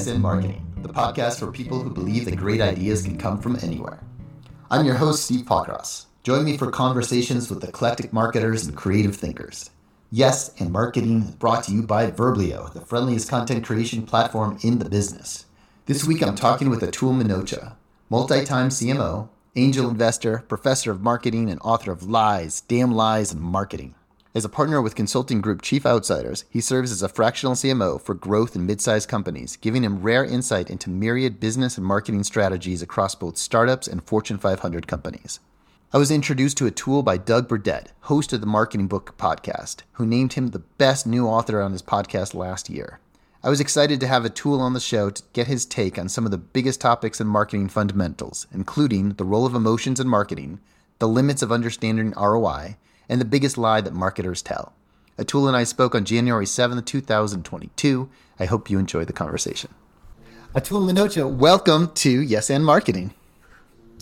Yes and Marketing, the podcast for people who believe that great ideas can come from anywhere. I'm your host, Steve Pokros. Join me for conversations with eclectic marketers and creative thinkers. Yes and Marketing is brought to you by Verblio, the friendliest content creation platform in the business. This week I'm talking with Atul Minocha, multi time CMO, angel investor, professor of marketing, and author of Lies, Damn Lies, and Marketing. As a partner with consulting group Chief Outsiders, he serves as a fractional CMO for growth in mid-sized companies, giving him rare insight into myriad business and marketing strategies across both startups and Fortune 500 companies. I was introduced to Atul by Doug Burdett, host of the Marketing Book podcast, who named him the best new author on his podcast last year. I was excited to have Atul on the show to get his take on some of the biggest topics in marketing fundamentals, including the role of emotions in marketing, the limits of understanding ROI, and the biggest lie that marketers tell. Atul and I spoke on January 7th, 2022. I hope you enjoy the conversation. Atul Minocha, welcome to Yes and Marketing.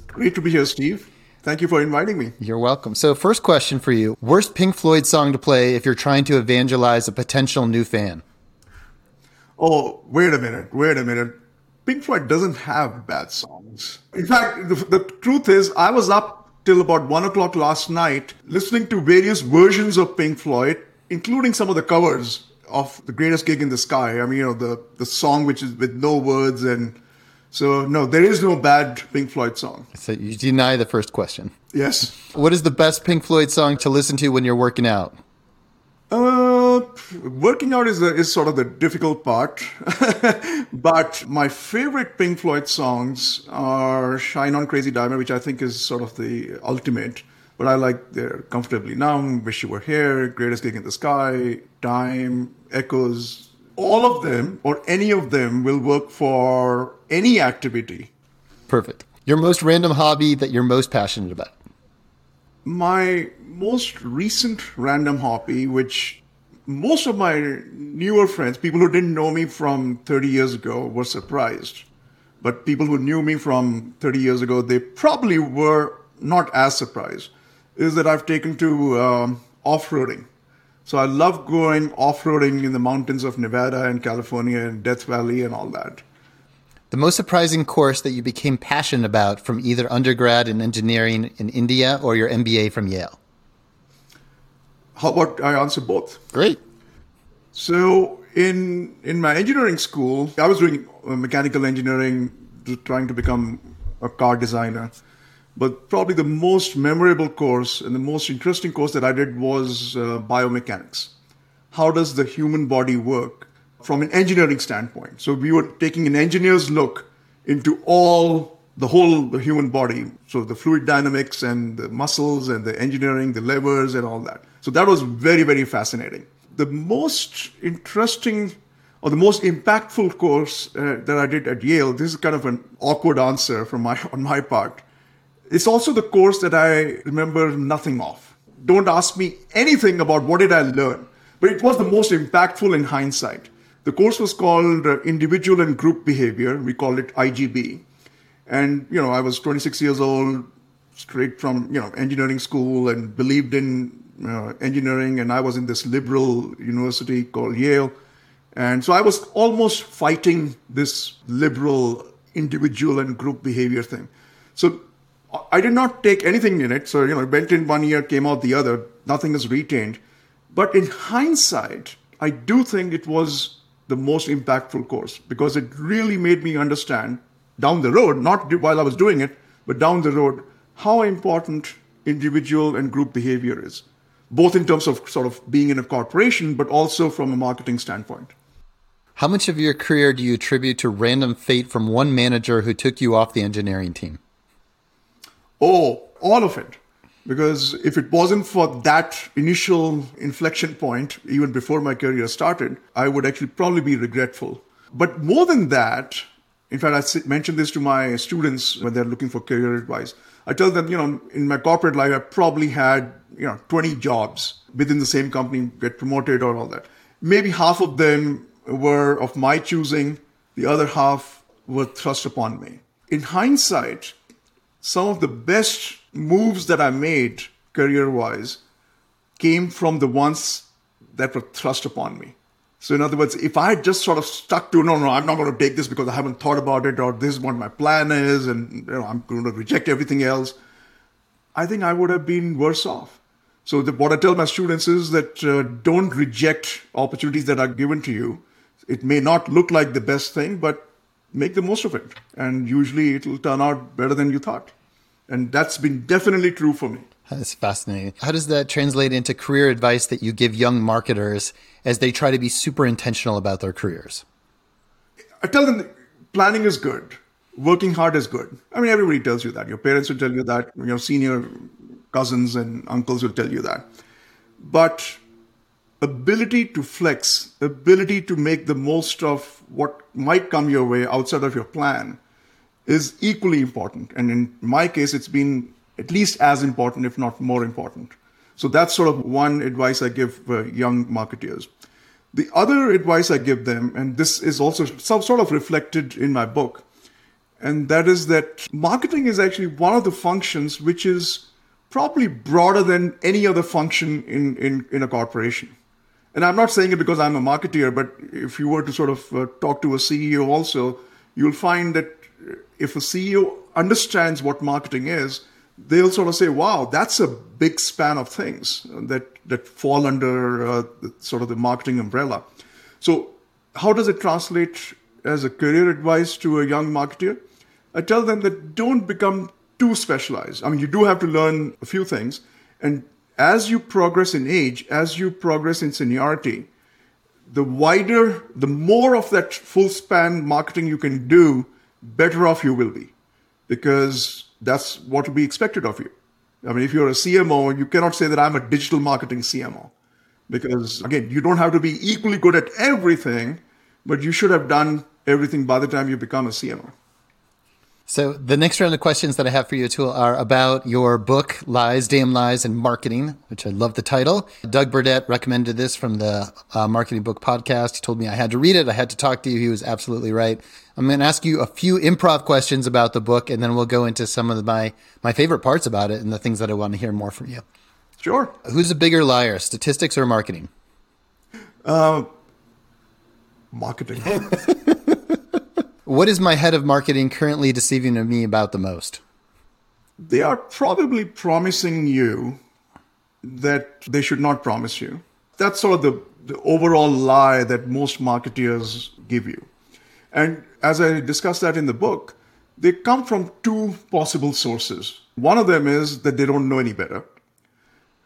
Great to be here, Steve. Thank you for inviting me. You're welcome. So, first question for you Worst Pink Floyd song to play if you're trying to evangelize a potential new fan? Oh, wait a minute. Wait a minute. Pink Floyd doesn't have bad songs. In fact, the, the truth is, I was up till about one o'clock last night listening to various versions of Pink Floyd, including some of the covers of The Greatest Gig in the Sky. I mean, you know, the, the song which is with no words. And so, no, there is no bad Pink Floyd song. So you deny the first question. Yes. What is the best Pink Floyd song to listen to when you're working out? Uh, working out is, the, is sort of the difficult part. but my favorite Pink Floyd songs are Shine On Crazy Diamond, which I think is sort of the ultimate. But I like their Comfortably Numb, Wish You Were Here, Greatest Gig in the Sky, Time, Echoes. All of them, or any of them, will work for any activity. Perfect. Your most random hobby that you're most passionate about? My most recent random hobby, which most of my newer friends, people who didn't know me from 30 years ago, were surprised. But people who knew me from 30 years ago, they probably were not as surprised, is that I've taken to um, off roading. So I love going off roading in the mountains of Nevada and California and Death Valley and all that. The most surprising course that you became passionate about from either undergrad in engineering in India or your MBA from Yale? How about I answer both? Great. So in in my engineering school, I was doing uh, mechanical engineering, trying to become a car designer. But probably the most memorable course and the most interesting course that I did was uh, biomechanics. How does the human body work from an engineering standpoint? So we were taking an engineer's look into all the whole human body. So the fluid dynamics and the muscles and the engineering, the levers and all that. So that was very, very fascinating. The most interesting or the most impactful course uh, that I did at Yale, this is kind of an awkward answer from my, on my part. It's also the course that I remember nothing of. Don't ask me anything about what did I learn, but it was the most impactful in hindsight. The course was called uh, Individual and Group Behavior. We called it IGB. And, you know, I was 26 years old, straight from, you know, engineering school and believed in uh, engineering, and I was in this liberal university called Yale. And so I was almost fighting this liberal individual and group behavior thing. So I did not take anything in it. So, you know, went in one year, came out the other. Nothing is retained. But in hindsight, I do think it was the most impactful course because it really made me understand down the road, not while I was doing it, but down the road, how important individual and group behavior is both in terms of sort of being in a corporation, but also from a marketing standpoint. How much of your career do you attribute to random fate from one manager who took you off the engineering team? Oh, all of it. Because if it wasn't for that initial inflection point, even before my career started, I would actually probably be regretful. But more than that, in fact, I mentioned this to my students when they're looking for career advice. I tell them, you know, in my corporate life, I probably had, you know, 20 jobs within the same company, get promoted or all that. Maybe half of them were of my choosing, the other half were thrust upon me. In hindsight, some of the best moves that I made career wise came from the ones that were thrust upon me. So in other words, if I had just sort of stuck to, no, no, I'm not going to take this because I haven't thought about it or this is what my plan is and you know, I'm going to reject everything else, I think I would have been worse off. So the, what I tell my students is that uh, don't reject opportunities that are given to you. It may not look like the best thing, but make the most of it. And usually it will turn out better than you thought. And that's been definitely true for me. That's fascinating. How does that translate into career advice that you give young marketers as they try to be super intentional about their careers? I tell them planning is good, working hard is good. I mean, everybody tells you that. Your parents will tell you that, your senior cousins and uncles will tell you that. But ability to flex, ability to make the most of what might come your way outside of your plan is equally important. And in my case, it's been at least as important, if not more important. So that's sort of one advice I give uh, young marketeers. The other advice I give them, and this is also some sort of reflected in my book, and that is that marketing is actually one of the functions which is probably broader than any other function in, in, in a corporation. And I'm not saying it because I'm a marketeer, but if you were to sort of uh, talk to a CEO also, you'll find that if a CEO understands what marketing is, they'll sort of say, wow, that's a big span of things that, that fall under uh, sort of the marketing umbrella. So, how does it translate as a career advice to a young marketer? I tell them that don't become too specialized. I mean, you do have to learn a few things. And as you progress in age, as you progress in seniority, the wider, the more of that full span marketing you can do, better off you will be. Because that's what will be expected of you. I mean, if you're a CMO, you cannot say that I'm a digital marketing CMO. Because again, you don't have to be equally good at everything, but you should have done everything by the time you become a CMO. So the next round of questions that I have for you, Atul, are about your book, Lies, Damn Lies, and Marketing, which I love the title. Doug Burdett recommended this from the uh, Marketing Book Podcast. He told me I had to read it. I had to talk to you. He was absolutely right. I'm going to ask you a few improv questions about the book, and then we'll go into some of my, my favorite parts about it and the things that I want to hear more from you. Sure. Who's a bigger liar, statistics or marketing? Uh, marketing. What is my head of marketing currently deceiving me about the most? They are probably promising you that they should not promise you. That's sort of the, the overall lie that most marketeers give you. And as I discussed that in the book, they come from two possible sources. One of them is that they don't know any better,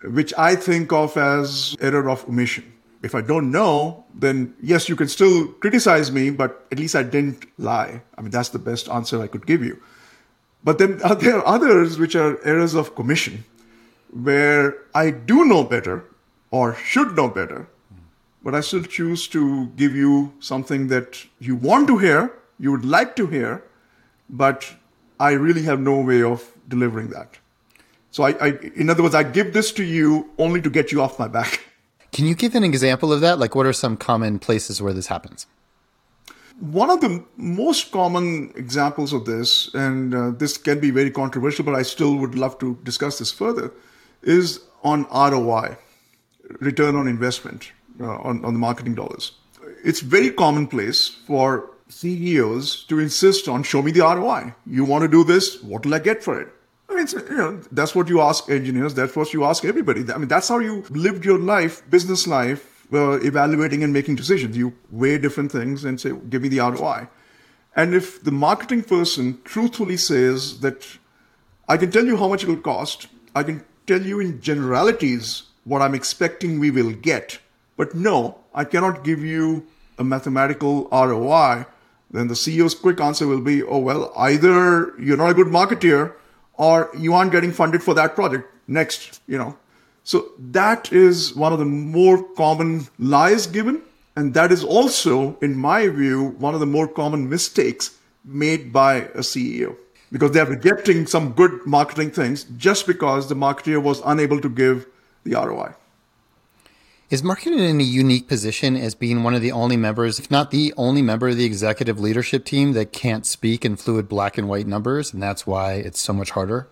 which I think of as error of omission if I don't know, then yes, you can still criticize me, but at least I didn't lie. I mean, that's the best answer I could give you. But then are there are others which are errors of commission, where I do know better or should know better, but I still choose to give you something that you want to hear, you would like to hear, but I really have no way of delivering that. So I, I in other words, I give this to you only to get you off my back. Can you give an example of that? Like, what are some common places where this happens? One of the most common examples of this, and uh, this can be very controversial, but I still would love to discuss this further, is on ROI, return on investment uh, on, on the marketing dollars. It's very commonplace for CEOs to insist on show me the ROI. You want to do this? What will I get for it? I mean, you know, that's what you ask engineers. That's what you ask everybody. I mean, that's how you lived your life, business life, uh, evaluating and making decisions. You weigh different things and say, give me the ROI. And if the marketing person truthfully says that I can tell you how much it will cost, I can tell you in generalities what I'm expecting we will get, but no, I cannot give you a mathematical ROI, then the CEO's quick answer will be, oh, well, either you're not a good marketeer or you aren't getting funded for that project next, you know. So that is one of the more common lies given. And that is also, in my view, one of the more common mistakes made by a CEO because they're rejecting some good marketing things just because the marketer was unable to give the ROI. Is marketing in a unique position as being one of the only members, if not the only member of the executive leadership team that can't speak in fluid black and white numbers, and that's why it's so much harder?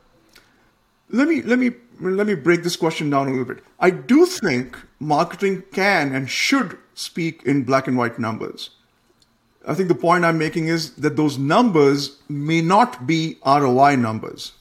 Let me let me let me break this question down a little bit. I do think marketing can and should speak in black and white numbers. I think the point I'm making is that those numbers may not be ROI numbers.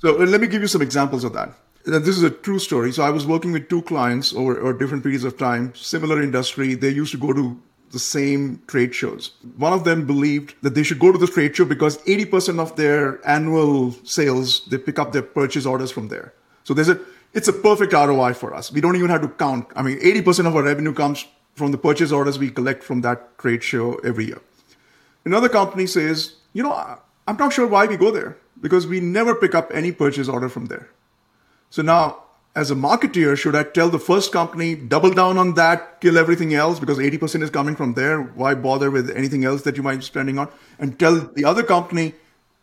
So let me give you some examples of that. This is a true story. So I was working with two clients over, over different periods of time, similar industry. They used to go to the same trade shows. One of them believed that they should go to the trade show because 80% of their annual sales, they pick up their purchase orders from there. So there's a, it's a perfect ROI for us. We don't even have to count. I mean, 80% of our revenue comes from the purchase orders we collect from that trade show every year. Another company says, you know, I'm not sure why we go there because we never pick up any purchase order from there. So now as a marketeer, should I tell the first company, double down on that, kill everything else because 80% is coming from there? Why bother with anything else that you might be spending on? And tell the other company,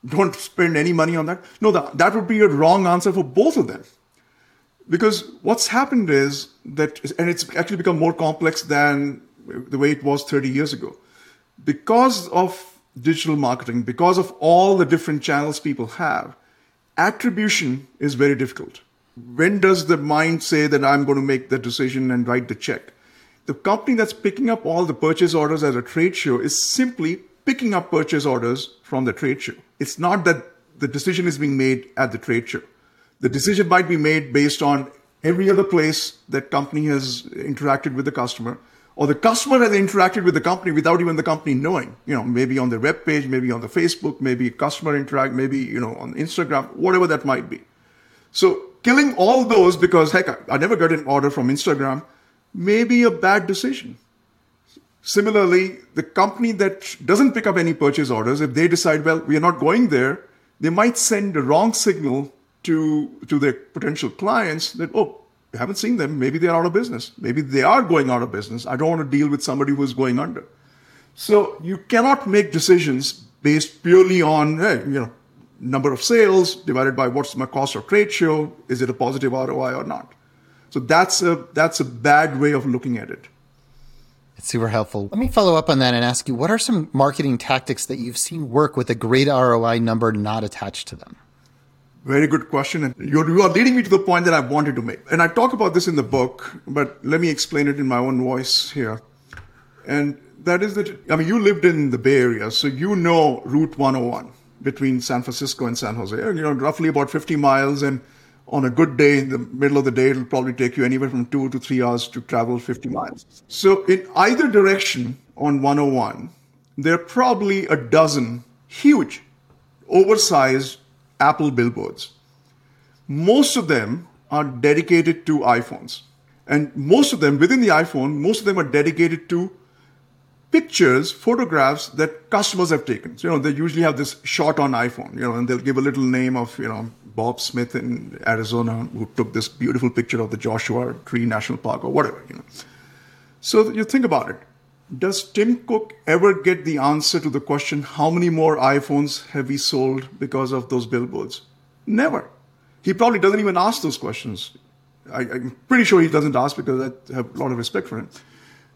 don't spend any money on that? No, that, that would be a wrong answer for both of them. Because what's happened is that, and it's actually become more complex than the way it was 30 years ago. Because of digital marketing, because of all the different channels people have, attribution is very difficult when does the mind say that I'm going to make the decision and write the check? The company that's picking up all the purchase orders at a trade show is simply picking up purchase orders from the trade show. It's not that the decision is being made at the trade show. The decision might be made based on every other place that company has interacted with the customer or the customer has interacted with the company without even the company knowing you know maybe on their web page maybe on the facebook maybe customer interact maybe you know on instagram whatever that might be so killing all those because, heck, I never got an order from Instagram may be a bad decision. Similarly, the company that doesn't pick up any purchase orders, if they decide, well, we are not going there, they might send the wrong signal to, to their potential clients that, oh, we haven't seen them. Maybe they're out of business. Maybe they are going out of business. I don't want to deal with somebody who's going under. So you cannot make decisions based purely on, hey, you know, number of sales divided by what's my cost of trade show. Is it a positive ROI or not? So that's a that's a bad way of looking at it. It's super helpful. Let me follow up on that and ask you what are some marketing tactics that you've seen work with a great ROI number not attached to them? Very good question. And you're, you are leading me to the point that I wanted to make. And I talk about this in the book, but let me explain it in my own voice here. And that is that, I mean, you lived in the Bay Area, so you know Route 101 between San Francisco and San Jose. You know, roughly about 50 miles, and on a good day, in the middle of the day, it'll probably take you anywhere from two to three hours to travel 50 miles. So, in either direction on 101, there are probably a dozen huge, oversized Apple billboards. Most of them are dedicated to iPhones. And most of them, within the iPhone, most of them are dedicated to pictures, photographs that customers have taken. So, you know, they usually have this shot on iPhone, you know, and they'll give a little name of, you know, Bob Smith in Arizona who took this beautiful picture of the Joshua Tree National Park or whatever, you know. So you think about it. Does Tim Cook ever get the answer to the question, how many more iPhones have we sold because of those billboards? Never. He probably doesn't even ask those questions. I, am pretty sure he doesn't ask because I have a lot of respect for him.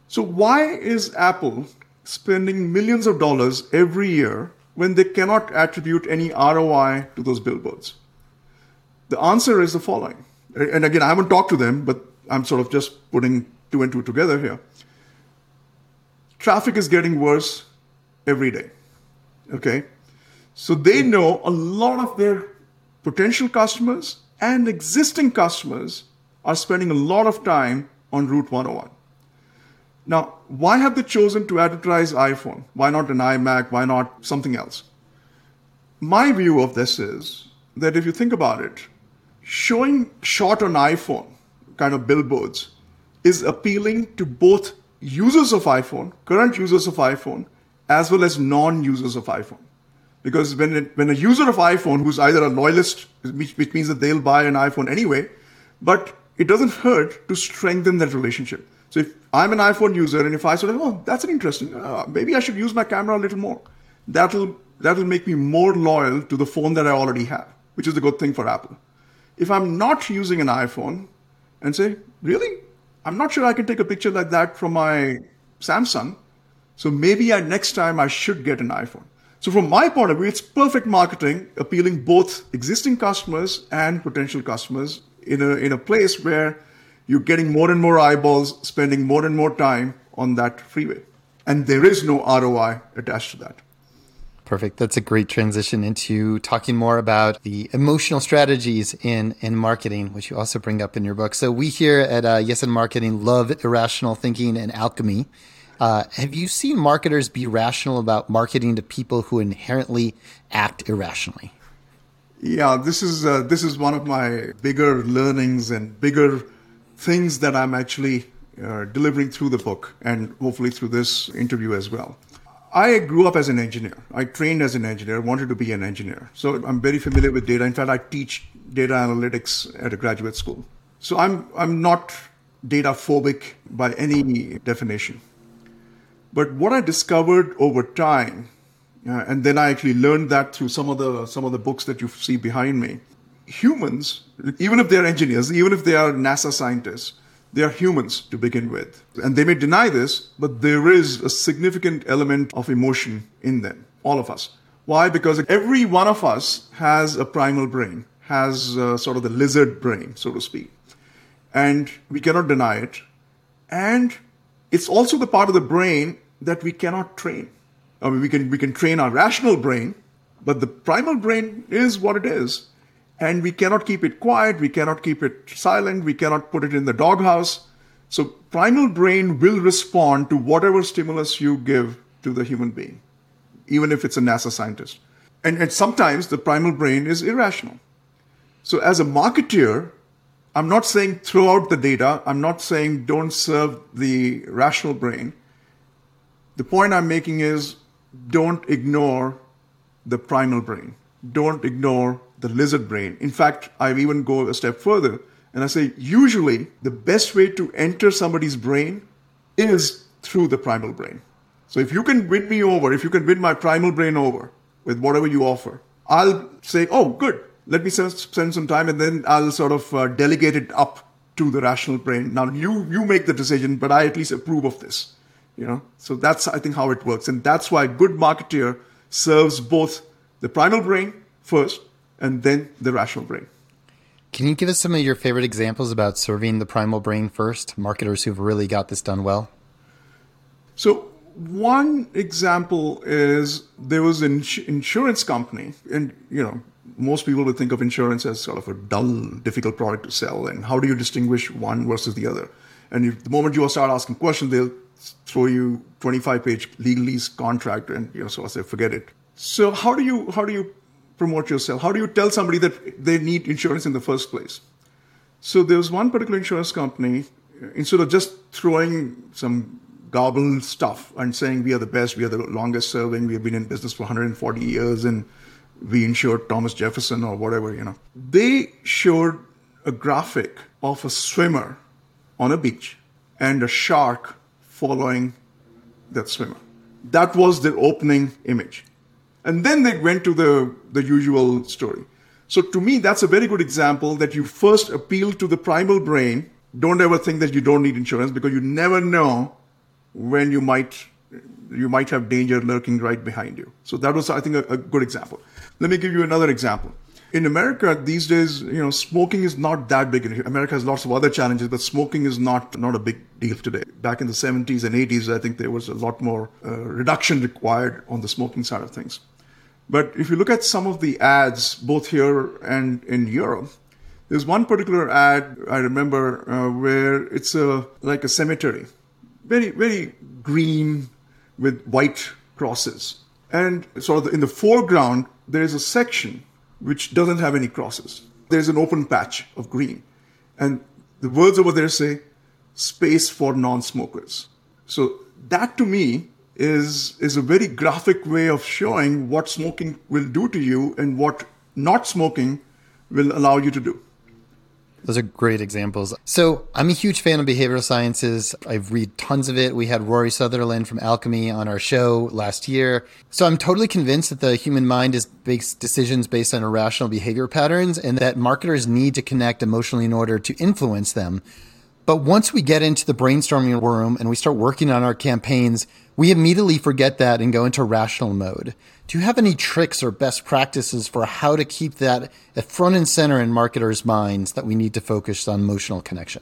So, why is Apple spending millions of dollars every year when they cannot attribute any ROI to those billboards? The answer is the following. And again, I haven't talked to them, but I'm sort of just putting two and two together here. Traffic is getting worse every day. Okay? So they hmm. know a lot of their potential customers and existing customers are spending a lot of time on Route 101. Now, why have they chosen to advertise iPhone? Why not an iMac? Why not something else? My view of this is that if you think about it, showing shot on iPhone kind of billboards is appealing to both users of iPhone, current users of iPhone, as well as non-users of iPhone. Because when, it, when a user of iPhone who's either a loyalist, which, which means that they'll buy an iPhone anyway, but it doesn't hurt to strengthen that relationship. So if I'm an iPhone user and if I sort of, oh, that's an interesting, uh, maybe I should use my camera a little more. That'll, that'll make me more loyal to the phone that I already have, which is a good thing for Apple. If I'm not using an iPhone and say, really? I'm not sure I can take a picture like that from my Samsung. So maybe I, next time I should get an iPhone. So from my point of view, it's perfect marketing, appealing both existing customers and potential customers in a, in a place where you're getting more and more eyeballs, spending more and more time on that freeway. And there is no ROI attached to that. Perfect. That's a great transition into talking more about the emotional strategies in, in marketing, which you also bring up in your book. So we here at uh, Yes and Marketing love irrational thinking and alchemy. Uh, have you seen marketers be rational about marketing to people who inherently act irrationally? Yeah, this is uh, this is one of my bigger learnings and bigger things that I'm actually uh, delivering through the book and hopefully through this interview as well. I grew up as an engineer. I trained as an engineer, wanted to be an engineer. So I'm very familiar with data. In fact, I teach data analytics at a graduate school. So I'm, I'm not data phobic by any definition. But what I discovered over time, uh, and then I actually learned that through some of the some of the books that you see behind me. Humans, even if they're engineers, even if they are NASA scientists, they are humans to begin with. And they may deny this, but there is a significant element of emotion in them, all of us. Why? Because every one of us has a primal brain, has uh, sort of the lizard brain, so to speak. And we cannot deny it. And it's also the part of the brain that we cannot train. I mean, we can, we can train our rational brain, but the primal brain is what it is and we cannot keep it quiet, we cannot keep it silent, we cannot put it in the doghouse. So, primal brain will respond to whatever stimulus you give to the human being, even if it's a NASA scientist. And, and sometimes the primal brain is irrational. So, as a marketeer, I'm not saying throw out the data, I'm not saying don't serve the rational brain. The point I'm making is don't ignore the primal brain. Don't ignore the lizard brain. In fact, I even go a step further and I say, usually the best way to enter somebody's brain is through the primal brain. So if you can win me over, if you can win my primal brain over with whatever you offer, I'll say, oh, good. Let me spend some time and then I'll sort of uh, delegate it up to the rational brain. Now you, you make the decision, but I at least approve of this. You know, so that's, I think, how it works. And that's why good marketeer serves both the primal brain first and then the rational brain. Can you give us some of your favorite examples about serving the primal brain first, marketers who've really got this done well? So, one example is there was an insurance company, and you know, most people would think of insurance as sort of a dull, difficult product to sell. And how do you distinguish one versus the other? And if, the moment you start asking questions, they'll throw you 25 page legalese contract, and you know, so I say, forget it. So how do you how do you promote yourself? How do you tell somebody that they need insurance in the first place? So there was one particular insurance company, uh, instead of just throwing some gobble stuff and saying we are the best, we are the longest serving, we have been in business for 140 years and we insured Thomas Jefferson or whatever, you know. They showed a graphic of a swimmer on a beach and a shark following that swimmer. That was their opening image. And then they went to the, the usual story. So to me, that's a very good example that you first appeal to the primal brain. Don't ever think that you don't need insurance because you never know when you might you might have danger lurking right behind you. So that was, I think, a, a good example. Let me give you another example. In America these days, you know, smoking is not that big. America has lots of other challenges, but smoking is not not a big deal today. Back in the 70s and 80s, I think there was a lot more uh, reduction required on the smoking side of things. But if you look at some of the ads, both here and in Europe, there's one particular ad I remember uh, where it's a like a cemetery, very very green with white crosses, and sort of in the foreground there is a section which doesn't have any crosses. There's an open patch of green, and the words over there say "space for non-smokers." So that to me is is a very graphic way of showing what smoking will do to you and what not smoking will allow you to do. Those are great examples. So I'm a huge fan of behavioral sciences. I've read tons of it. We had Rory Sutherland from Alchemy on our show last year. So I'm totally convinced that the human mind is makes decisions based on irrational behavior patterns and that marketers need to connect emotionally in order to influence them. But once we get into the brainstorming room and we start working on our campaigns, we immediately forget that and go into rational mode. Do you have any tricks or best practices for how to keep that at front and center in marketers' minds that we need to focus on emotional connection?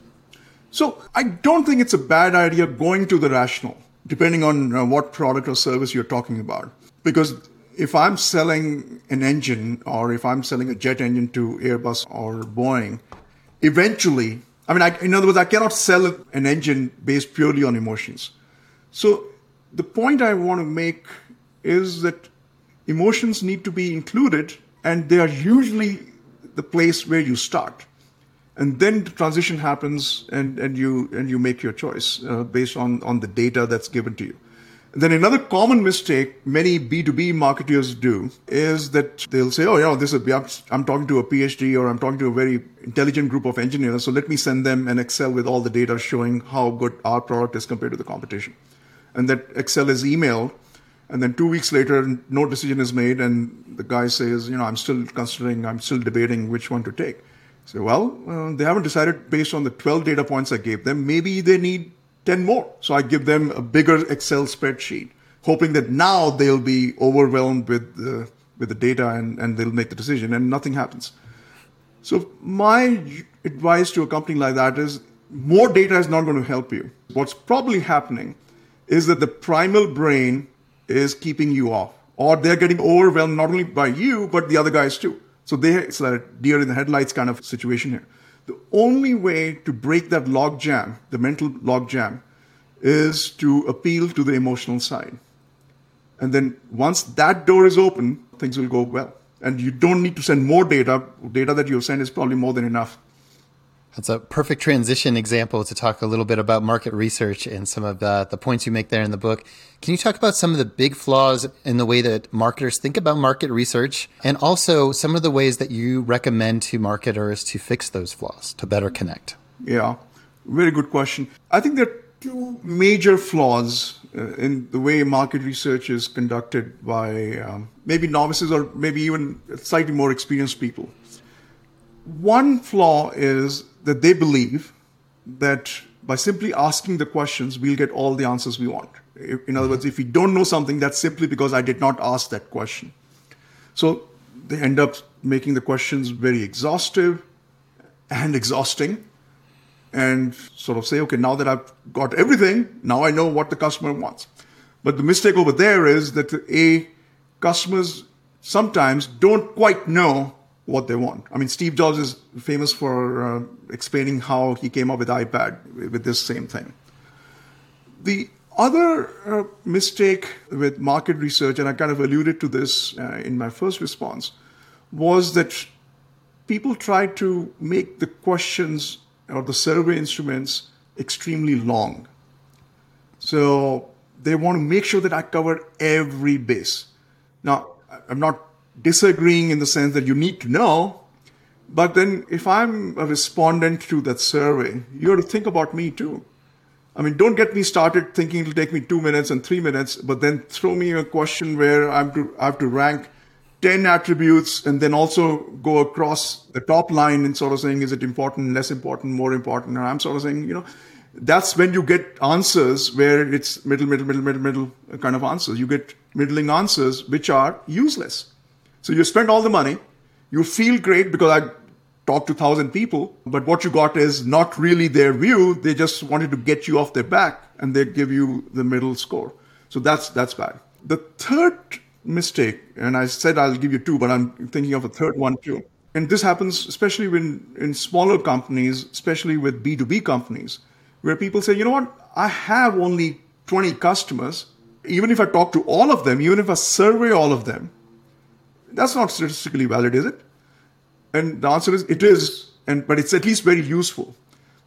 So I don't think it's a bad idea going to the rational, depending on uh, what product or service you're talking about. Because if I'm selling an engine or if I'm selling a jet engine to Airbus or Boeing, eventually, I mean, I, in other words, I cannot sell an engine based purely on emotions. So the point I want to make is that emotions need to be included, and they are usually the place where you start. And then the transition happens, and, and you and you make your choice uh, based on, on the data that's given to you. Then another common mistake many B2B marketers do is that they'll say, oh, yeah, this is, I'm, talking to a PhD or I'm talking to a very intelligent group of engineers. So let me send them an Excel with all the data showing how good our product is compared to the competition. And that Excel is emailed. And then two weeks later, no decision is made. And the guy says, you know, I'm still considering, I'm still debating which one to take. So, well, uh, they haven't decided based on the 12 data points I gave them. Maybe they need 10 more. So I give them a bigger Excel spreadsheet, hoping that now they'll be overwhelmed with the, with the data and, and they'll make the decision, and nothing happens. So my advice to a company like that is more data is not going to help you. What's probably happening is that the primal brain is keeping you off, or they're getting overwhelmed not only by you, but the other guys too. So they, it's a deer in the headlights kind of situation here. The only way to break that log jam, the mental log jam, is to appeal to the emotional side. And then once that door is open, things will go well. And you don't need to send more data. Data that you send is probably more than enough. That's a perfect transition example to talk a little bit about market research and some of the, the points you make there in the book. Can you talk about some of the big flaws in the way that marketers think about market research and also some of the ways that you recommend to marketers to fix those flaws to better connect? Yeah, very good question. I think there are two major flaws uh, in the way market research is conducted by um, maybe novices or maybe even slightly more experienced people. One flaw is that they believe that by simply asking the questions, we'll get all the answers we want. In other words, if we don't know something, that's simply because I did not ask that question. So they end up making the questions very exhaustive and exhausting and sort of say, okay, now that I've got everything, now I know what the customer wants. But the mistake over there is that A, customers sometimes don't quite know what they want. I mean, Steve Jobs is famous for uh, explaining how he came up with iPad with this same thing. The other uh, mistake with market research, and I kind of alluded to this uh, in my first response, was that people try to make the questions or the survey instruments extremely long. So they want to make sure that I cover every base. Now, I'm not disagreeing in the sense that you need to know. But then if I'm a respondent to that survey, you have to think about me too. I mean, don't get me started thinking it'll take me two minutes and three minutes, but then throw me a question where I'm to, I have to rank 10 attributes and then also go across the top line and sort of saying, is it important, less important, more important? And I'm sort of saying, you know, that's when you get answers where it's middle, middle, middle, middle, middle kind of answers. You get middling answers which are useless. So you spend all the money, you feel great because I talked to thousand people, but what you got is not really their view. They just wanted to get you off their back and they give you the middle score. So that's that's bad. The third mistake, and I said I'll give you two, but I'm thinking of a third one too. And this happens especially when in smaller companies, especially with B2B companies, where people say, you know what, I have only 20 customers. Even if I talk to all of them, even if I survey all of them, that's not statistically valid, is it? And the answer is it is, and but it's at least very useful.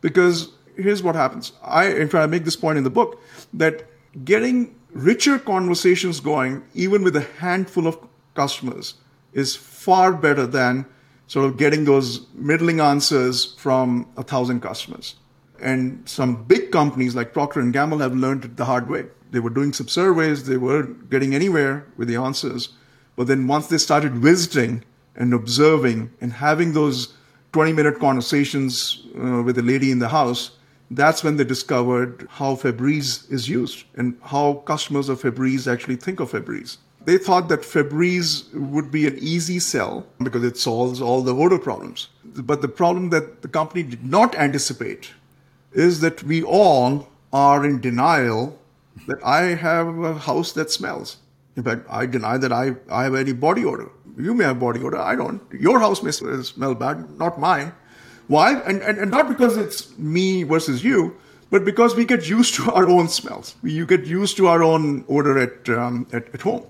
Because here's what happens. I in fact I make this point in the book that getting richer conversations going, even with a handful of customers, is far better than sort of getting those middling answers from a thousand customers. And some big companies like Procter and Gamble have learned it the hard way. They were doing some surveys, they were getting anywhere with the answers, but then once they started visiting and observing and having those 20 minute conversations uh, with the lady in the house, that's when they discovered how Febreze is used and how customers of Febreze actually think of Febreze. They thought that Febreze would be an easy sell because it solves all the odor problems. But the problem that the company did not anticipate is that we all are in denial that I have a house that smells. In fact, I deny that I, I have any body odor. You may have body odor, I don't. Your house may smell bad, not mine. Why? And, and, and not because it's me versus you, but because we get used to our own smells. You get used to our own odor at, um, at, at home.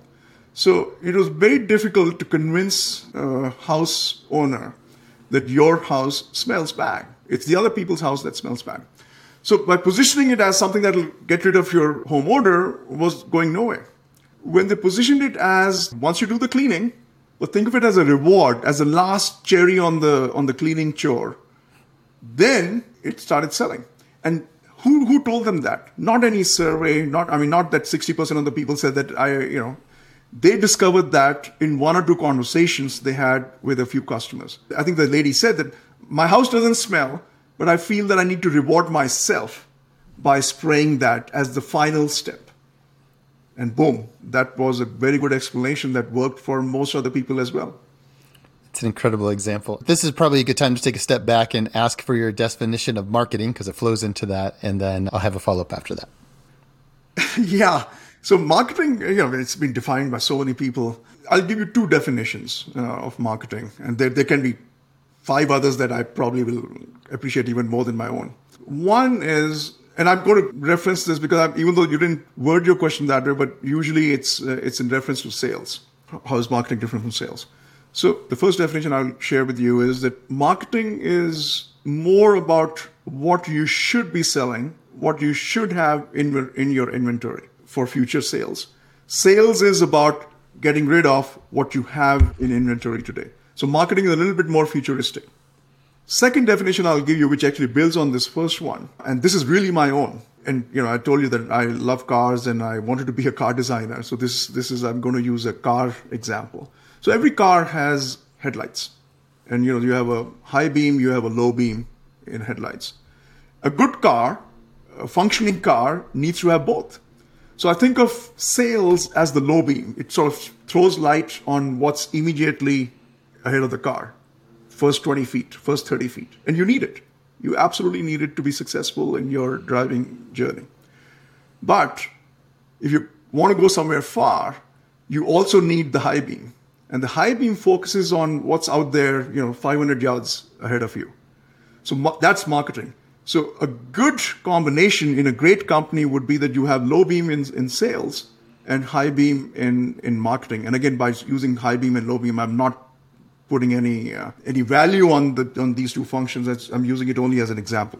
So it was very difficult to convince a house owner that your house smells bad. It's the other people's house that smells bad. So by positioning it as something that will get rid of your home odor was going nowhere. When they positioned it as once you do the cleaning, well, think of it as a reward, as a last cherry on the on the cleaning chore. Then it started selling. And who who told them that? Not any survey, not I mean not that 60% of the people said that I, you know, they discovered that in one or two conversations they had with a few customers. I think the lady said that my house doesn't smell, but I feel that I need to reward myself by spraying that as the final step. And boom, that was a very good explanation that worked for most other people as well. It's an incredible example. This is probably a good time to take a step back and ask for your definition of marketing because it flows into that. And then I'll have a follow up after that. yeah. So marketing, you know, it's been defined by so many people. I'll give you two definitions uh, of marketing, and there, there can be five others that I probably will appreciate even more than my own. One is, and I'm going to reference this because I'm, even though you didn't word your question that way, but usually it's uh, it's in reference to sales. How is marketing different from sales? So the first definition I'll share with you is that marketing is more about what you should be selling, what you should have in, in your inventory for future sales. Sales is about getting rid of what you have in inventory today. So marketing is a little bit more futuristic. Second definition I'll give you, which actually builds on this first one, and this is really my own. And you know, I told you that I love cars and I wanted to be a car designer. So this this is I'm going to use a car example. So every car has headlights, and you know you have a high beam, you have a low beam in headlights. A good car, a functioning car, needs to have both. So I think of sales as the low beam. It sort of throws light on what's immediately ahead of the car. First 20 feet, first 30 feet. And you need it. You absolutely need it to be successful in your driving journey. But if you want to go somewhere far, you also need the high beam. And the high beam focuses on what's out there, you know, 500 yards ahead of you. So that's marketing. So a good combination in a great company would be that you have low beam in, in sales and high beam in, in marketing. And again, by using high beam and low beam, I'm not putting any uh, any value on the on these two functions. I'm using it only as an example.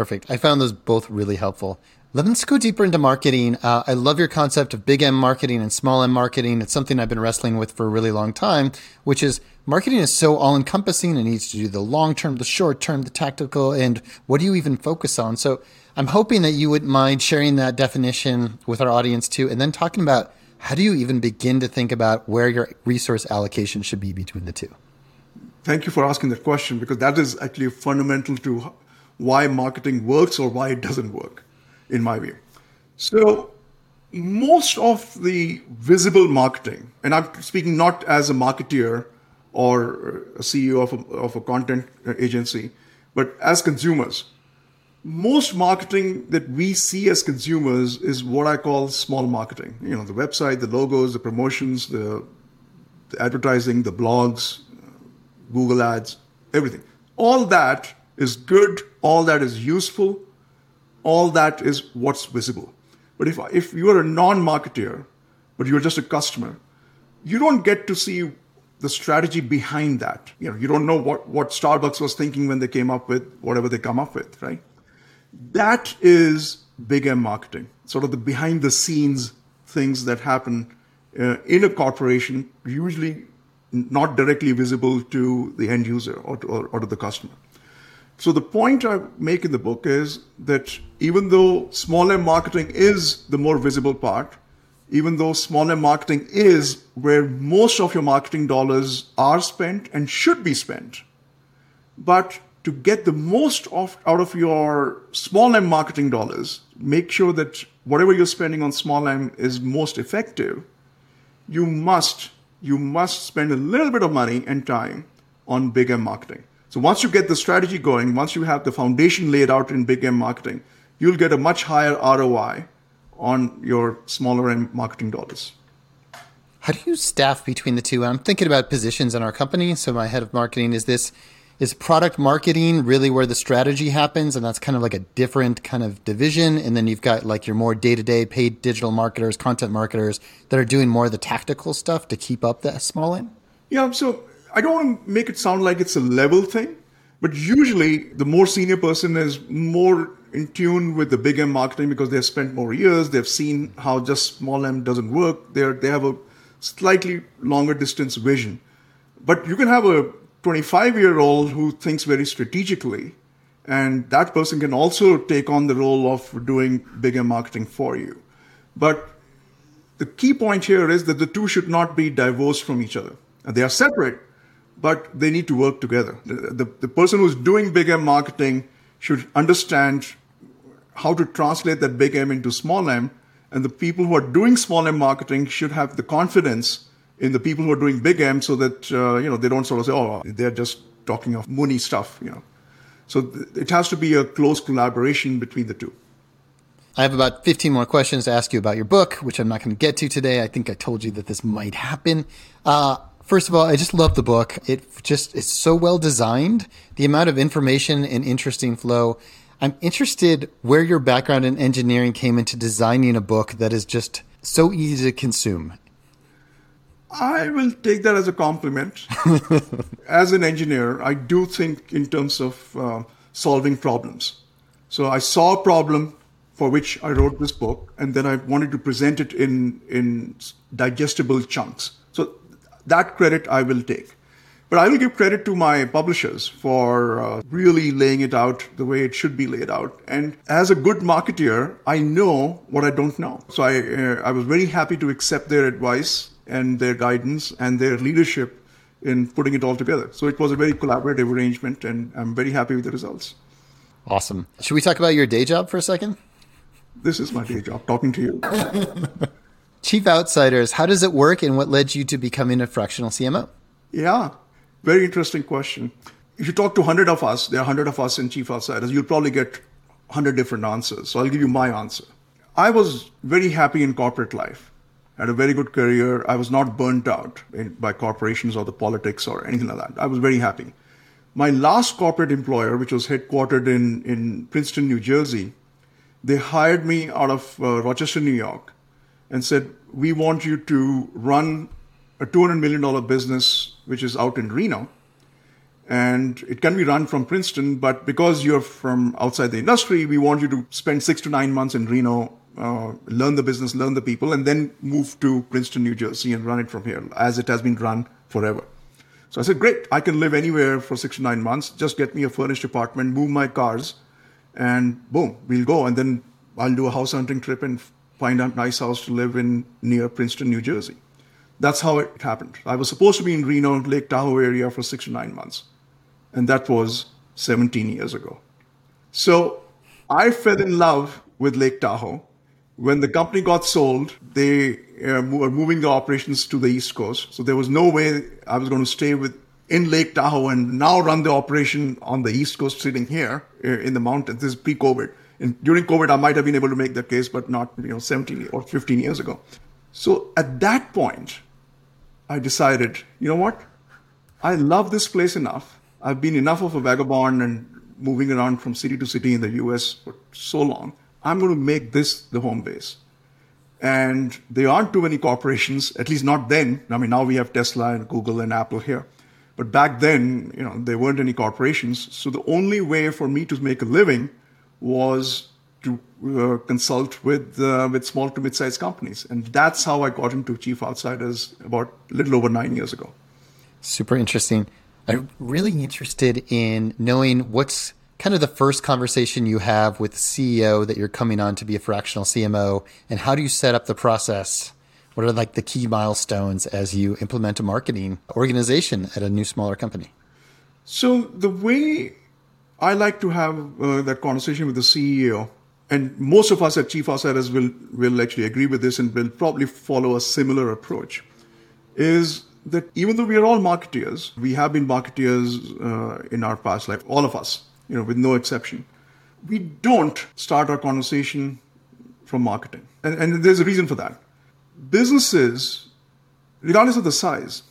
Perfect. I found those both really helpful. Let's go deeper into marketing. Uh, I love your concept of big M marketing and small M marketing. It's something I've been wrestling with for a really long time, which is marketing is so all encompassing. It needs to do the long term, the short term, the tactical, and what do you even focus on? So I'm hoping that you wouldn't mind sharing that definition with our audience too, and then talking about how do you even begin to think about where your resource allocation should be between the two? Thank you for asking that question because that is actually fundamental to why marketing works or why it doesn't work in my view. So, most of the visible marketing, and I'm speaking not as a marketeer or a CEO of a, of a content agency, but as consumers, most marketing that we see as consumers is what I call small marketing. You know, the website, the logos, the promotions, the, the advertising, the blogs, Google ads, everything. All that is good, all that is useful, all that is what's visible. But if, if you're a non marketer, but you're just a customer, you don't get to see the strategy behind that. You know, you don't know what, what Starbucks was thinking when they came up with whatever they come up with, right? That is big M marketing, sort of the behind the scenes things that happen uh, in a corporation, usually not directly visible to the end user or to, or, or to the customer. So the point I make in the book is that even though small M marketing is the more visible part, even though small M marketing is where most of your marketing dollars are spent and should be spent, but to get the most out of your small M marketing dollars, make sure that whatever you're spending on small M is most effective, you must you must spend a little bit of money and time on big M marketing. So once you get the strategy going, once you have the foundation laid out in big M marketing, you'll get a much higher ROI on your smaller M marketing dollars. How do you staff between the two? I'm thinking about positions in our company. So my head of marketing is this is product marketing really where the strategy happens? And that's kind of like a different kind of division. And then you've got like your more day-to-day paid digital marketers content marketers that are doing more of the tactical stuff to keep up that small end? Yeah so i don't want to make it sound like it's a level thing but usually the more senior person is more in tune with the big m marketing because they've spent more years they've seen how just small m doesn't work they're they have a slightly longer distance vision. But you can have a 25 year old who thinks very strategically, and that person can also take on the role of doing bigger marketing for you. But the key point here is that the two should not be divorced from each other. They are separate, but they need to work together. The, the, the person who's doing big M marketing should understand how to translate that big M into small m, and the people who are doing small m marketing should have the confidence in the people who are doing big M so that, uh, you know, they don't sort of say, oh, they're just talking of money stuff, you know. So th- it has to be a close collaboration between the two. I have about 15 more questions to ask you about your book, which I'm not going to get to today. I think I told you that this might happen. Uh, first of all, I just love the book. It just is so well designed. The amount of information and interesting flow. I'm interested where your background in engineering came into designing a book that is just so easy to consume I will take that as a compliment. as an engineer, I do think in terms of uh, solving problems. So I saw a problem for which I wrote this book, and then I wanted to present it in in digestible chunks. So that credit I will take. But I will give credit to my publishers for uh, really laying it out the way it should be laid out. And as a good marketeer, I know what I don't know. So I, uh, I was very happy to accept their advice and their guidance and their leadership in putting it all together. So it was a very collaborative arrangement, and I'm very happy with the results. Awesome. Should we talk about your day job for a second? This is my day job, talking to you. Chief Outsiders, how does it work and what led you to becoming a fractional CMO? Yeah, very interesting question. If you talk to 100 of us, there are 100 of us in Chief Outsiders, you'll probably get 100 different answers. So I'll give you my answer. I was very happy in corporate life had a very good career. I was not burnt out in, by corporations or the politics or anything like that. I was very happy. My last corporate employer, which was headquartered in, in Princeton, New Jersey, they hired me out of uh, Rochester, New York, and said, We want you to run a $200 million business, which is out in Reno. And it can be run from Princeton, but because you're from outside the industry, we want you to spend six to nine months in Reno uh, learn the business, learn the people, and then move to Princeton, New Jersey, and run it from here, as it has been run forever. So I said, great, I can live anywhere for six to nine months. Just get me a furnished apartment, move my cars, and boom, we'll go. And then I'll do a house hunting trip and find a nice house to live in near Princeton, New Jersey. That's how it happened. I was supposed to be in Reno, Lake Tahoe area for six to nine months. And that was 17 years ago. So I fell in love with Lake Tahoe when the company got sold, they uh, were moving the operations to the East Coast. So there was no way I was going to stay with in Lake Tahoe and now run the operation on the East Coast, sitting here uh, in the mountains. This is pre-COVID. And during COVID, I might have been able to make that case, but not you know 17 or 15 years ago. So at that point, I decided, you know what? I love this place enough. I've been enough of a vagabond and moving around from city to city in the US for so long I'm going to make this the home base. And there aren't too many corporations, at least not then. I mean, now we have Tesla and Google and Apple here. But back then, you know, there weren't any corporations. So the only way for me to make a living was to uh, consult with uh, with small to mid-sized companies, and that's how I got into Chief Outsiders about a little over nine years ago. Super interesting. I'm really interested in knowing what's kind of the first conversation you have with the CEO that you're coming on to be a fractional CMO, and how do you set up the process? What are like the key milestones as you implement a marketing organization at a new smaller company? So the way I like to have uh, that conversation with the CEO, and most of us at Chief Outsiders will will actually agree with this and will probably follow a similar approach, is that even though we are all marketeers, we have been marketeers uh, in our past life, all of us, you know, with no exception. We don't start our conversation from marketing. And, and there's a reason for that. Businesses, regardless of the size,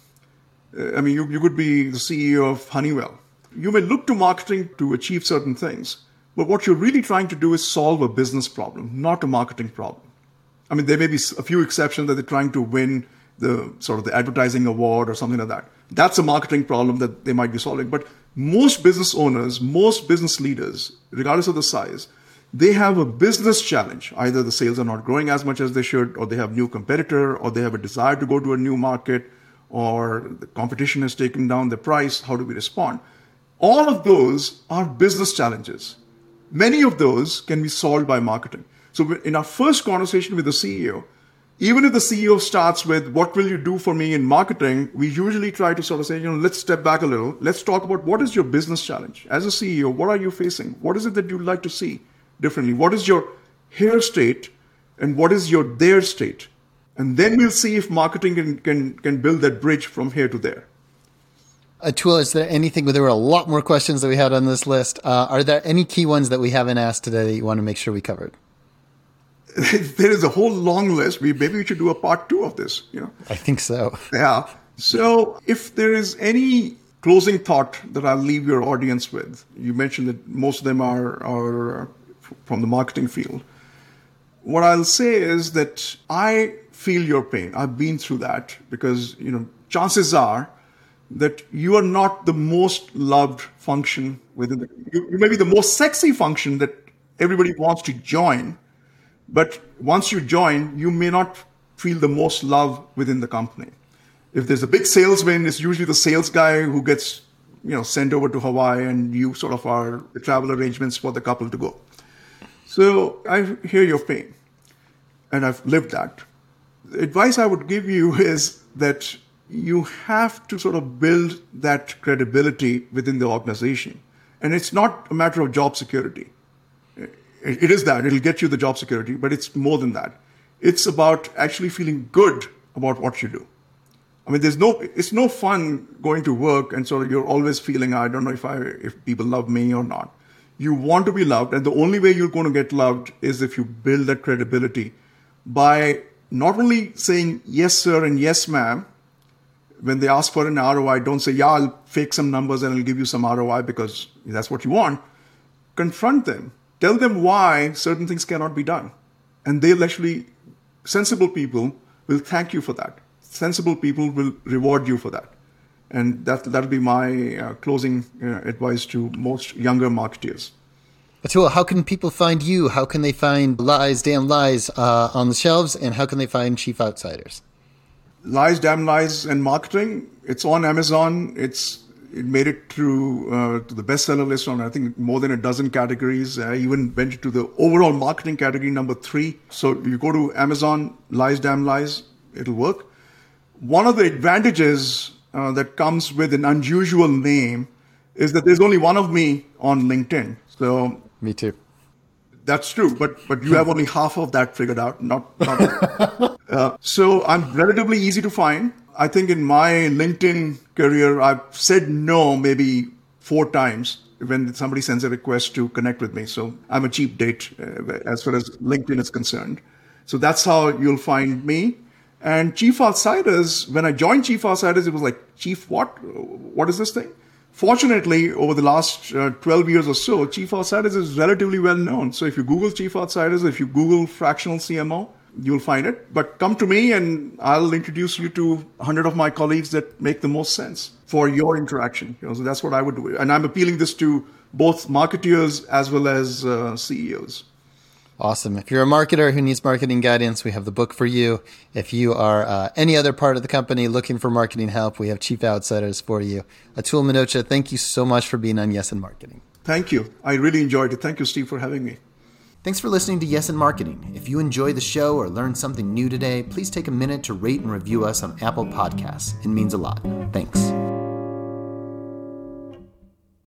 uh, I mean, you, you could be the CEO of Honeywell. You may look to marketing to achieve certain things, but what you're really trying to do is solve a business problem, not a marketing problem. I mean, there may be a few exceptions that they're trying to win the sort of the advertising award or something like that. That's a marketing problem that they might be solving. But most business owners, most business leaders, regardless of the size, they have a business challenge. Either the sales are not growing as much as they should, or they have new competitor, or they have a desire to go to a new market, or the competition has taken down the price. How do we respond? All of those are business challenges. Many of those can be solved by marketing. So in our first conversation with the CEO, even if the CEO starts with, what will you do for me in marketing? We usually try to sort of say, you know, let's step back a little. Let's talk about what is your business challenge? As a CEO, what are you facing? What is it that you'd like to see differently? What is your here state and what is your there state? And then we'll see if marketing can, can, can build that bridge from here to there. Atul, is there anything? There were a lot more questions that we had on this list. Uh, are there any key ones that we haven't asked today that you want to make sure we covered? there is a whole long list. We maybe we should do a part two of this. You know, I think so. Yeah. So, if there is any closing thought that I'll leave your audience with, you mentioned that most of them are are from the marketing field. What I'll say is that I feel your pain. I've been through that because you know chances are that you are not the most loved function within the you, you may be the most sexy function that everybody wants to join but once you join you may not feel the most love within the company if there's a big sales win it's usually the sales guy who gets you know sent over to hawaii and you sort of are the travel arrangements for the couple to go so i hear your pain and i've lived that the advice i would give you is that you have to sort of build that credibility within the organization. And it's not a matter of job security. It is that, it'll get you the job security, but it's more than that. It's about actually feeling good about what you do. I mean, there's no, it's no fun going to work and so you're always feeling, I don't know if I, if people love me or not. You want to be loved, and the only way you're going to get loved is if you build that credibility by not only saying yes, sir, and yes, ma'am, when they ask for an ROI, don't say, yeah, I'll fake some numbers and I'll give you some ROI because that's what you want. Confront them. Tell them why certain things cannot be done. And they'll actually, sensible people will thank you for that. Sensible people will reward you for that. And that, that'll be my uh, closing uh, advice to most younger marketeers. Atul, how can people find you? How can they find Lies, Damn Lies uh, on the shelves? And how can they find Chief Outsiders? Lies, Damn Lies, and Marketing. It's on Amazon. It's it made it through uh, to the bestseller list on I think more than a dozen categories. I even went to the overall marketing category number three. So you go to Amazon, Lies, Damn Lies, it'll work. One of the advantages uh, that comes with an unusual name is that there's only one of me on LinkedIn. So me too. That's true, but but you have only half of that figured out. Not, not uh, so I'm relatively easy to find. I think in my LinkedIn career, I've said no maybe four times when somebody sends a request to connect with me. So I'm a cheap date uh, as far as LinkedIn is concerned. So that's how you'll find me. And Chief Outsiders, when I joined Chief Outsiders, it was like, Chief, what? What is this thing? Fortunately, over the last uh, 12 years or so, Chief Outsiders is relatively well known. So if you Google Chief Outsiders, if you Google fractional CMO, you'll find it. But come to me and I'll introduce you to 100 of my colleagues that make the most sense for your interaction. You know, so that's what I would do. And I'm appealing this to both marketeers as well as uh, CEOs. Awesome. If you're a marketer who needs marketing guidance, we have the book for you. If you are uh, any other part of the company looking for marketing help, we have Chief Outsiders for you. Atul Minocha, thank you so much for being on Yes and Marketing. Thank you. I really enjoyed it. Thank you, Steve, for having me. Thanks for listening to Yes and Marketing. If you enjoyed the show or learned something new today, please take a minute to rate and review us on Apple Podcasts. It means a lot. Thanks.